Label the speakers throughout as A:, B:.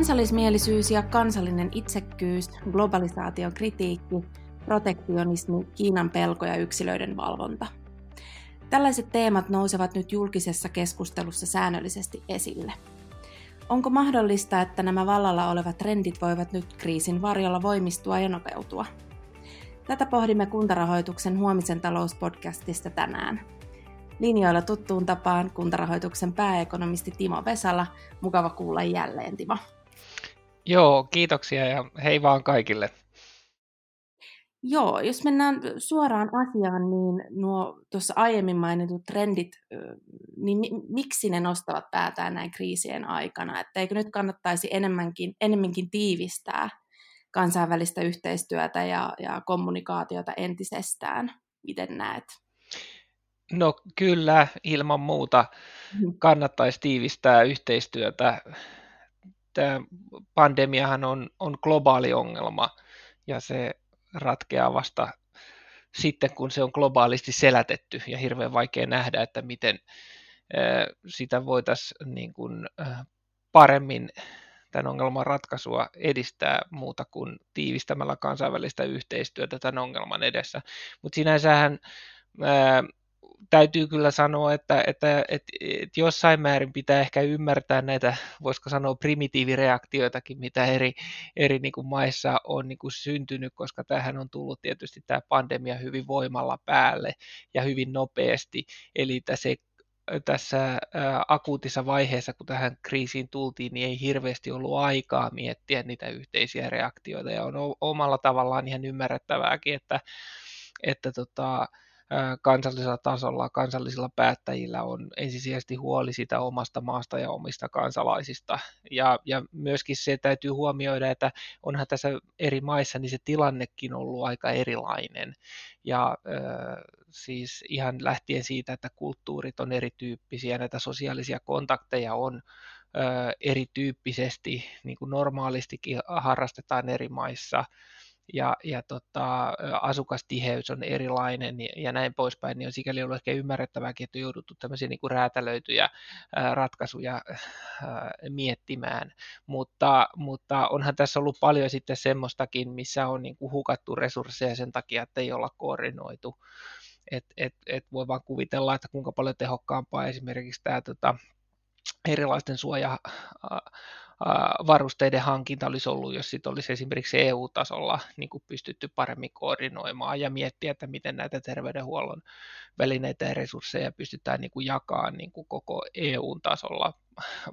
A: Kansallismielisyys ja kansallinen itsekkyys, globalisaation kritiikki, protektionismi, Kiinan pelko ja yksilöiden valvonta. Tällaiset teemat nousevat nyt julkisessa keskustelussa säännöllisesti esille. Onko mahdollista, että nämä vallalla olevat trendit voivat nyt kriisin varjolla voimistua ja nopeutua? Tätä pohdimme kuntarahoituksen huomisen talouspodcastista tänään. Linjoilla tuttuun tapaan kuntarahoituksen pääekonomisti Timo Vesala. Mukava kuulla jälleen, Timo.
B: Joo, kiitoksia ja hei vaan kaikille.
A: Joo, jos mennään suoraan asiaan, niin nuo tuossa aiemmin mainitut trendit, niin miksi ne nostavat päätään näin kriisien aikana? Että eikö nyt kannattaisi enemmänkin, enemmänkin tiivistää kansainvälistä yhteistyötä ja, ja kommunikaatiota entisestään? Miten näet?
B: No kyllä, ilman muuta mm-hmm. kannattaisi tiivistää yhteistyötä. Tämä pandemiahan on, on globaali ongelma ja se ratkeaa vasta sitten, kun se on globaalisti selätetty ja hirveän vaikea nähdä, että miten sitä voitaisiin niin kuin paremmin tämän ongelman ratkaisua edistää muuta kuin tiivistämällä kansainvälistä yhteistyötä tämän ongelman edessä. Mutta sinänsähän täytyy kyllä sanoa, että, että, että, että jossain määrin pitää ehkä ymmärtää näitä, voisiko sanoa primitiivireaktioitakin, mitä eri, eri niin kuin maissa on niin kuin syntynyt, koska tähän on tullut tietysti tämä pandemia hyvin voimalla päälle ja hyvin nopeasti. Eli tässä tässä akuutissa vaiheessa, kun tähän kriisiin tultiin, niin ei hirveästi ollut aikaa miettiä niitä yhteisiä reaktioita, ja on omalla tavallaan ihan ymmärrettävääkin, että, että tota, kansallisella tasolla, kansallisilla päättäjillä on ensisijaisesti huoli sitä omasta maasta ja omista kansalaisista. Ja, ja myöskin se täytyy huomioida, että onhan tässä eri maissa niin se tilannekin ollut aika erilainen. Ja siis ihan lähtien siitä, että kulttuurit on erityyppisiä, näitä sosiaalisia kontakteja on erityyppisesti, niin kuin normaalistikin harrastetaan eri maissa, ja, ja tota, asukastiheys on erilainen ja, ja näin poispäin, niin on sikäli ollut ehkä ymmärrettävääkin, että on jouduttu tämmöisiä niin kuin räätälöityjä ää, ratkaisuja ää, miettimään, mutta, mutta onhan tässä ollut paljon sitten semmoistakin, missä on niin kuin hukattu resursseja sen takia, että ei olla koordinoitu. Et, et, et voi vaan kuvitella, että kuinka paljon tehokkaampaa esimerkiksi tämä tota, erilaisten suoja varusteiden hankinta olisi ollut, jos sit olisi esimerkiksi EU-tasolla niin kuin pystytty paremmin koordinoimaan ja miettiä, että miten näitä terveydenhuollon välineitä ja resursseja pystytään niin kuin jakamaan niin kuin koko EU-tasolla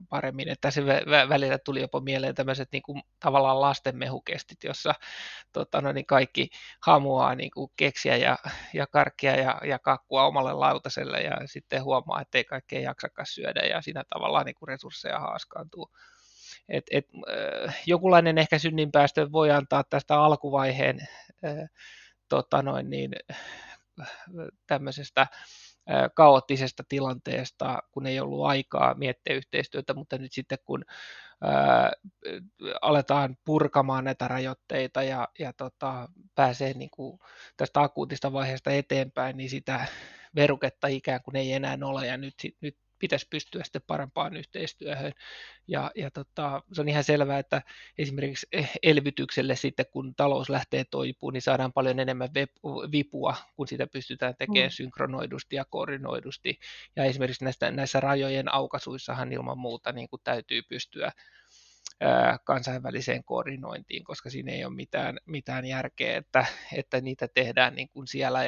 B: paremmin. Että se välillä tuli jopa mieleen tämmöiset niin kuin, tavallaan lastenmehukestit, jossa tota, no, niin kaikki hamuaa niin kuin keksiä ja, ja karkkia ja, ja kakkua omalle lautaselle ja sitten huomaa, että ei kaikkea jaksakaan syödä ja siinä tavallaan niin kuin resursseja haaskaantuu et, et, äh, jokinlainen ehkä synninpäästö voi antaa tästä alkuvaiheen äh, tota noin niin, tämmöisestä äh, kaoottisesta tilanteesta, kun ei ollut aikaa miettiä yhteistyötä, mutta nyt sitten kun ää, aletaan purkamaan näitä rajoitteita ja, ja tota, pääsee niin kuin tästä akuutista vaiheesta eteenpäin, niin sitä veruketta ikään kuin ei enää ole. Ja nyt, nyt pitäisi pystyä sitten parempaan yhteistyöhön. Ja, ja tota, se on ihan selvää, että esimerkiksi elvytykselle sitten, kun talous lähtee toipumaan, niin saadaan paljon enemmän vipua, kun sitä pystytään tekemään mm. synkronoidusti ja koordinoidusti. Ja esimerkiksi näistä, näissä rajojen aukasuissahan ilman muuta niin kuin täytyy pystyä kansainväliseen koordinointiin, koska siinä ei ole mitään, mitään järkeä, että, että niitä tehdään niin kuin siellä,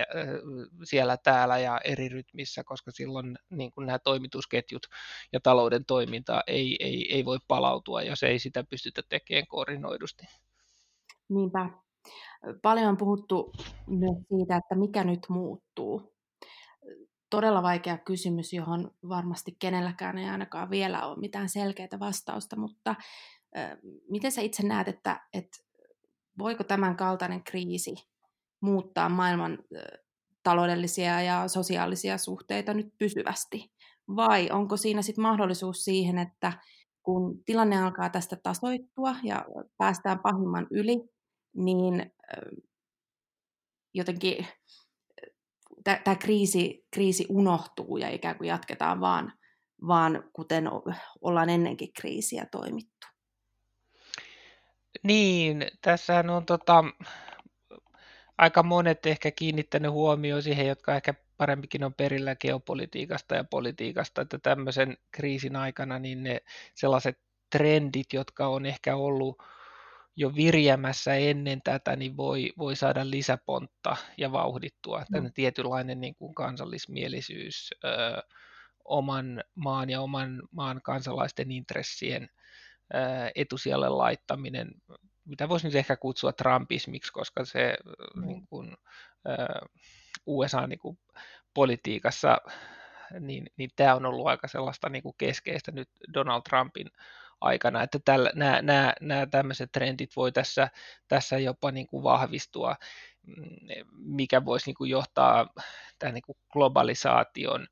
B: siellä täällä ja eri rytmissä, koska silloin niin kuin nämä toimitusketjut ja talouden toiminta ei, ei, ei voi palautua, jos ei sitä pystytä tekemään koordinoidusti.
A: Niinpä. Paljon on puhuttu myös siitä, että mikä nyt muuttuu. Todella vaikea kysymys, johon varmasti kenelläkään ei ainakaan vielä ole mitään selkeää vastausta, mutta Miten sä itse näet, että, että voiko tämän kaltainen kriisi muuttaa maailman taloudellisia ja sosiaalisia suhteita nyt pysyvästi? Vai onko siinä sitten mahdollisuus siihen, että kun tilanne alkaa tästä tasoittua ja päästään pahimman yli, niin jotenkin tämä kriisi, kriisi unohtuu ja ikään kuin jatketaan vaan, vaan kuten ollaan ennenkin kriisiä toimittu?
B: Niin, tässähän on tota, aika monet ehkä kiinnittänyt huomioon siihen, jotka ehkä parempikin on perillä geopolitiikasta ja politiikasta, että tämmöisen kriisin aikana niin ne sellaiset trendit, jotka on ehkä ollut jo virjämässä ennen tätä, niin voi, voi saada lisäpontta ja vauhdittua. Tänne tietynlainen niin kuin kansallismielisyys, ö, oman maan ja oman maan kansalaisten intressien ö, etusijalle laittaminen, mitä voisi nyt ehkä kutsua Trumpismiksi, koska se mm. niin kuin, ö, USA niin kuin, politiikassa, niin, niin tämä on ollut aika sellaista niin kuin keskeistä nyt Donald Trumpin aikana, että tällä, nämä, nämä, nämä tämmöiset trendit voi tässä, tässä jopa niin kuin vahvistua, mm, mikä voisi niin kuin johtaa tähän niin kuin globalisaation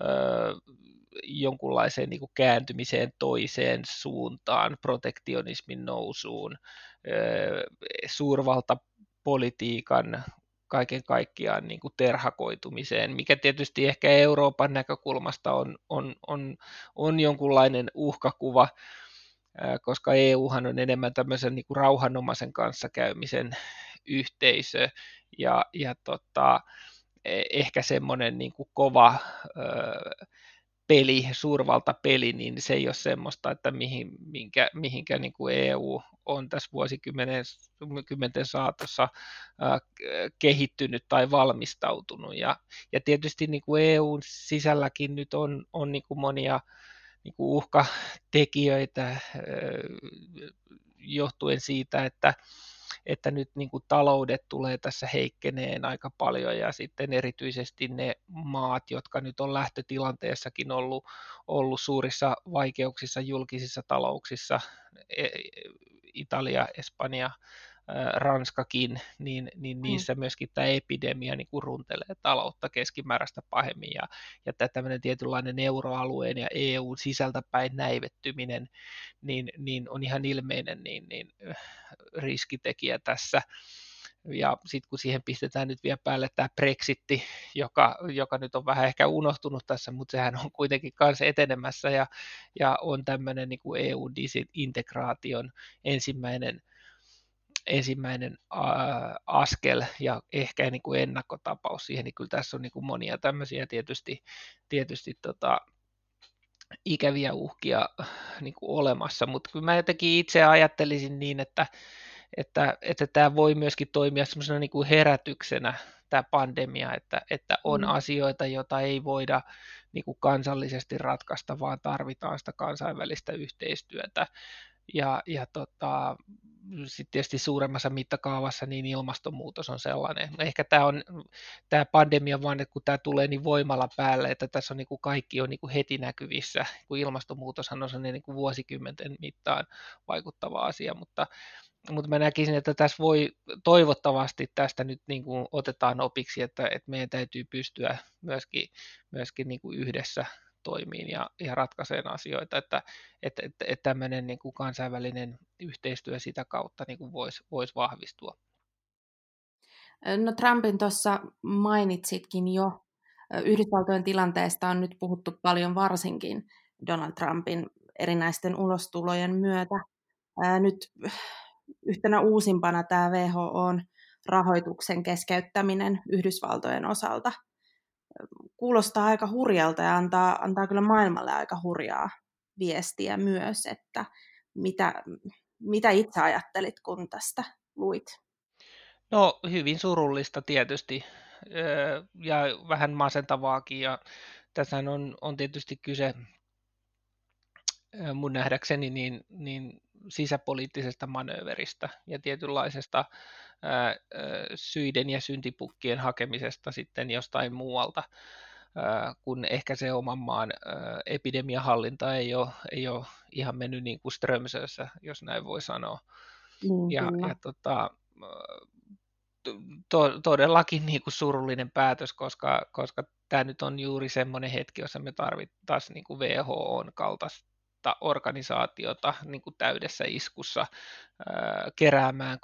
B: öö, jonkunlaiseen niin kuin kääntymiseen toiseen suuntaan, protektionismin nousuun, öö, suurvaltapolitiikan kaiken kaikkiaan niin kuin terhakoitumiseen, mikä tietysti ehkä Euroopan näkökulmasta on, on, on, on jonkunlainen uhkakuva, koska EUhan on enemmän tämmöisen niin kuin rauhanomaisen kanssakäymisen yhteisö ja, ja tota, e, ehkä semmoinen niin kuin kova ö, peli, suurvaltapeli, niin se ei ole semmoista, että mihin, minkä, mihinkä niin kuin EU on tässä vuosikymmenten saatossa kehittynyt tai valmistautunut. Ja, ja tietysti niin kuin EUn sisälläkin nyt on, on niin kuin monia niin kuin uhkatekijöitä johtuen siitä, että, että nyt niin kuin taloudet tulee tässä heikkeneen aika paljon ja sitten erityisesti ne maat, jotka nyt on lähtötilanteessakin ollut, ollut suurissa vaikeuksissa julkisissa talouksissa, e, e, Italia, Espanja, Ranskakin, niin, niin mm. niissä myöskin tämä epidemia niin kuin runtelee taloutta keskimääräistä pahemmin ja, ja tämä tämmöinen tietynlainen euroalueen ja EUn sisältäpäin näivettyminen niin, niin on ihan ilmeinen niin, niin, riskitekijä tässä. Ja sitten kun siihen pistetään nyt vielä päälle tämä Brexitti, joka, joka nyt on vähän ehkä unohtunut tässä, mutta sehän on kuitenkin kanssa etenemässä ja, ja on tämmöinen niin kuin EU-integraation ensimmäinen ensimmäinen askel ja ehkä niin kuin ennakkotapaus siihen, niin kyllä tässä on niin kuin monia tämmöisiä tietysti, tietysti tota, ikäviä uhkia niin kuin olemassa, mutta kyllä mä jotenkin itse ajattelisin niin, että, että, että tämä voi myöskin toimia semmoisena niin kuin herätyksenä, tämä pandemia, että, että on mm. asioita, joita ei voida niin kuin kansallisesti ratkaista, vaan tarvitaan sitä kansainvälistä yhteistyötä. Ja, ja tota, sitten tietysti suuremmassa mittakaavassa niin ilmastonmuutos on sellainen. Ehkä tämä on tämä pandemia vaan, että kun tämä tulee niin voimalla päälle, että tässä on niin kuin kaikki on niin kuin heti näkyvissä, kun ilmastonmuutoshan on sellainen niin kuin vuosikymmenten mittaan vaikuttava asia, mutta, mutta mä näkisin, että tässä voi toivottavasti tästä nyt niin kuin otetaan opiksi, että, että meidän täytyy pystyä myöskin, myöskin niin kuin yhdessä toimiin ja, ja ratkaiseen asioita, että, että, että, että tämmöinen niin kuin kansainvälinen yhteistyö sitä kautta niin kuin voisi, voisi vahvistua.
A: No Trumpin tuossa mainitsitkin jo. Yhdysvaltojen tilanteesta on nyt puhuttu paljon varsinkin Donald Trumpin erinäisten ulostulojen myötä. Nyt yhtenä uusimpana tämä WHOn rahoituksen keskeyttäminen Yhdysvaltojen osalta – kuulostaa aika hurjalta ja antaa, antaa kyllä maailmalle aika hurjaa viestiä myös, että mitä, mitä itse ajattelit, kun tästä luit?
B: No hyvin surullista tietysti ja vähän masentavaakin ja tässä on, on tietysti kyse mun nähdäkseni niin, niin sisäpoliittisesta manööveristä ja tietynlaisesta ää, syiden ja syntipukkien hakemisesta sitten jostain muualta, kun ehkä se oman maan epidemiahallinta ei ole, ei ole ihan mennyt niin kuin Strömsössä, jos näin voi sanoa. Mm, ja, ja tota, to, todellakin niin kuin surullinen päätös, koska, koska tämä nyt on juuri semmoinen hetki, jossa me tarvittaisiin niin kuin WHOn kaltaista organisaatiota niin kuin täydessä iskussa ää, keräämään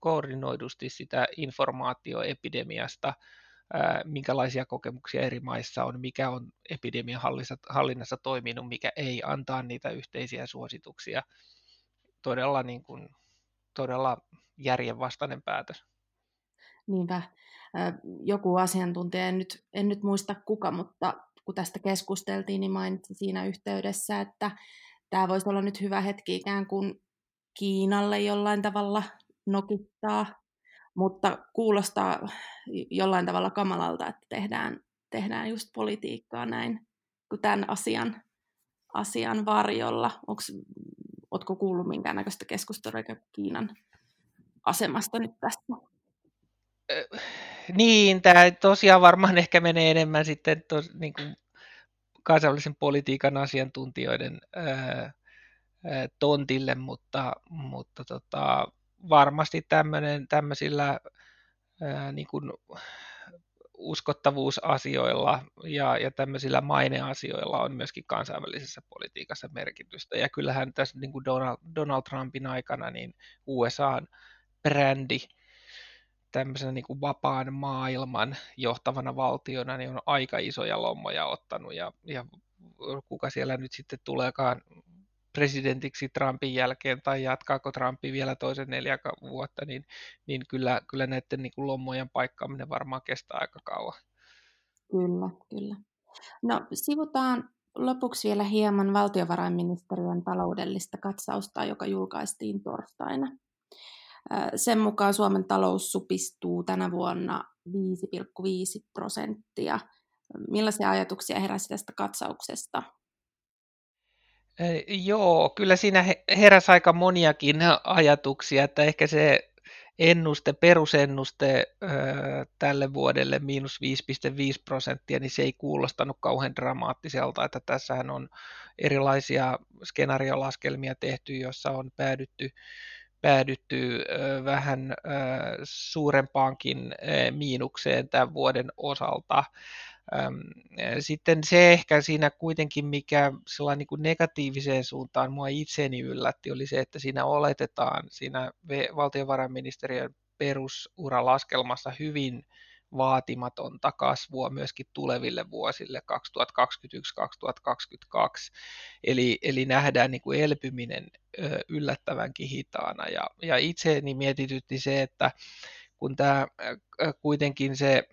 B: koordinoidusti sitä informaatioepidemiasta, ää, minkälaisia kokemuksia eri maissa on, mikä on epidemian hallinnassa toiminut, mikä ei, antaa niitä yhteisiä suosituksia. Todella niin kuin todella järjenvastainen päätös.
A: Niinpä. Joku asiantuntija, en nyt, en nyt muista kuka, mutta kun tästä keskusteltiin, niin mainitsi siinä yhteydessä, että tämä voisi olla nyt hyvä hetki ikään kuin Kiinalle jollain tavalla nokittaa, mutta kuulostaa jollain tavalla kamalalta, että tehdään, tehdään just politiikkaa näin kuin tämän asian, asian varjolla. Oletko kuullut minkäännäköistä keskustelua Kiinan asemasta nyt tässä?
B: Niin, tämä tosiaan varmaan ehkä menee enemmän sitten tos, niin kuin kansainvälisen politiikan asiantuntijoiden ää, tontille, mutta, mutta tota, varmasti tämmöinen, tämmöisillä ää, niin kuin uskottavuusasioilla ja, ja tämmöisillä maineasioilla on myöskin kansainvälisessä politiikassa merkitystä. Ja kyllähän tässä niin kuin Donald, Donald Trumpin aikana niin USAn brändi tämmöisenä niin kuin vapaan maailman johtavana valtiona niin on aika isoja lommoja ottanut ja, ja kuka siellä nyt sitten tuleekaan presidentiksi Trumpin jälkeen tai jatkaako Trumpi vielä toisen neljä vuotta, niin, niin kyllä, kyllä näiden niin kuin lommojen paikkaaminen varmaan kestää aika kauan.
A: Kyllä, kyllä. No sivutaan lopuksi vielä hieman valtiovarainministeriön taloudellista katsausta, joka julkaistiin torstaina. Sen mukaan Suomen talous supistuu tänä vuonna 5,5 prosenttia. Millaisia ajatuksia heräsi tästä katsauksesta?
B: Joo, kyllä siinä heräsi aika moniakin ajatuksia, että ehkä se ennuste, perusennuste tälle vuodelle miinus 5,5 prosenttia, niin se ei kuulostanut kauhean dramaattiselta, että tässähän on erilaisia skenaariolaskelmia tehty, joissa on päädytty päädytty vähän suurempaankin miinukseen tämän vuoden osalta. Sitten se ehkä siinä kuitenkin, mikä sellainen niin kuin negatiiviseen suuntaan mua itseni yllätti, oli se, että siinä oletetaan siinä valtiovarainministeriön perusuralaskemassa hyvin vaatimatonta kasvua myöskin tuleville vuosille 2021-2022. Eli, eli nähdään niin kuin elpyminen yllättävänkin hitaana. Ja, ja itseeni mietitytti se, että kun tämä kuitenkin se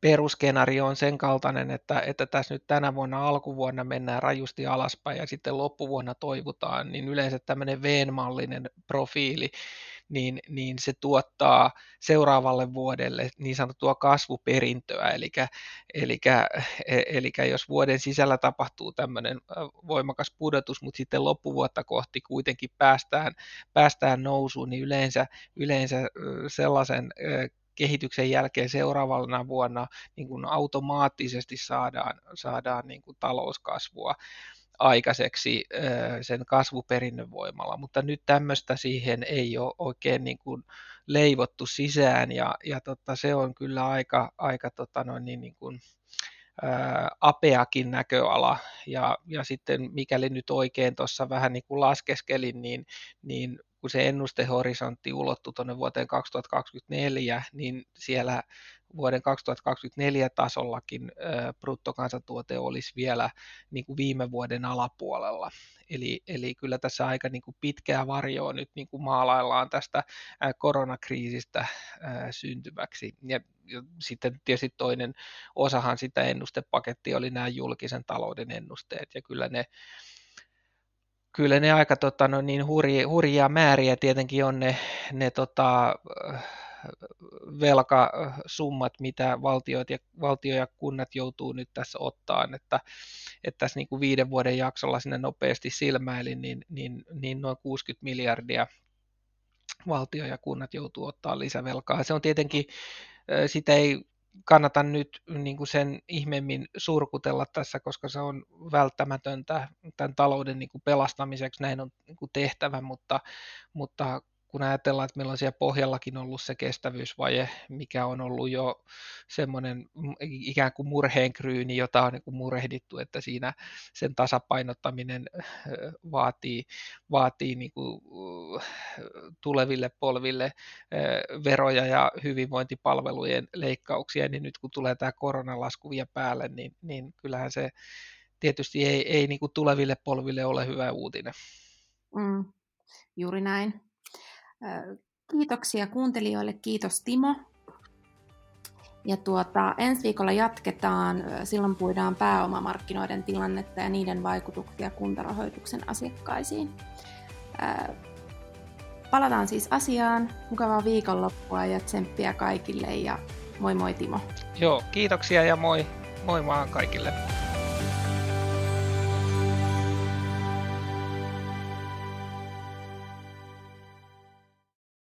B: peruskenario on sen kaltainen, että, että tässä nyt tänä vuonna alkuvuonna mennään rajusti alaspäin ja sitten loppuvuonna toivutaan, niin yleensä tämmöinen V-mallinen profiili, niin, niin se tuottaa seuraavalle vuodelle niin sanottua kasvuperintöä, eli, eli, eli jos vuoden sisällä tapahtuu tämmöinen voimakas pudotus, mutta sitten loppuvuotta kohti kuitenkin päästään, päästään nousuun, niin yleensä, yleensä sellaisen kehityksen jälkeen seuraavana vuonna niin kuin automaattisesti saadaan, saadaan niin kuin talouskasvua aikaiseksi sen kasvuperinnön voimalla, mutta nyt tämmöistä siihen ei ole oikein niin kuin leivottu sisään ja, ja tota, se on kyllä aika, aika tota noin, niin, niin kuin, ää, apeakin näköala. Ja, ja sitten mikäli nyt oikein tuossa vähän niin kuin laskeskelin, niin, niin kun se ennustehorisontti ulottuu tuonne vuoteen 2024, niin siellä vuoden 2024 tasollakin bruttokansantuote olisi vielä niin kuin viime vuoden alapuolella. Eli, eli kyllä tässä aika niin kuin pitkää varjoa nyt niin kuin maalaillaan tästä koronakriisistä syntyväksi. Ja sitten tietysti toinen osahan sitä ennustepakettia oli nämä julkisen talouden ennusteet, ja kyllä ne kyllä ne aika tota, no, niin hurjia, hurjia määriä tietenkin on ne, ne tota, velkasummat, mitä valtiot ja, valtio ja kunnat joutuu nyt tässä ottaan, että, että tässä niin kuin viiden vuoden jaksolla sinne nopeasti silmäilin, niin, niin, niin noin 60 miljardia valtio ja kunnat joutuu ottaa lisävelkaa. Se on tietenkin, sitä ei kannata nyt niin kuin sen ihmeemmin surkutella tässä, koska se on välttämätöntä tämän talouden niin kuin pelastamiseksi, näin on niin kuin tehtävä, mutta, mutta kun ajatellaan, että meillä on siellä pohjallakin ollut se kestävyysvaje, mikä on ollut jo semmoinen ikään kuin murheenkryyni, jota on niin kuin murehdittu, että siinä sen tasapainottaminen vaatii, vaatii niin kuin tuleville polville veroja ja hyvinvointipalvelujen leikkauksia, niin nyt kun tulee tämä koronalasku vielä päälle, niin, niin kyllähän se tietysti ei, ei niin kuin tuleville polville ole hyvä uutinen.
A: Mm, juuri näin. Kiitoksia kuuntelijoille, kiitos Timo. Ja tuota, ensi viikolla jatketaan, silloin puidaan pääomamarkkinoiden tilannetta ja niiden vaikutuksia kuntarahoituksen asiakkaisiin. Palataan siis asiaan, mukavaa viikonloppua ja tsemppiä kaikille ja moi moi Timo.
B: Joo, kiitoksia ja moi, moi vaan kaikille.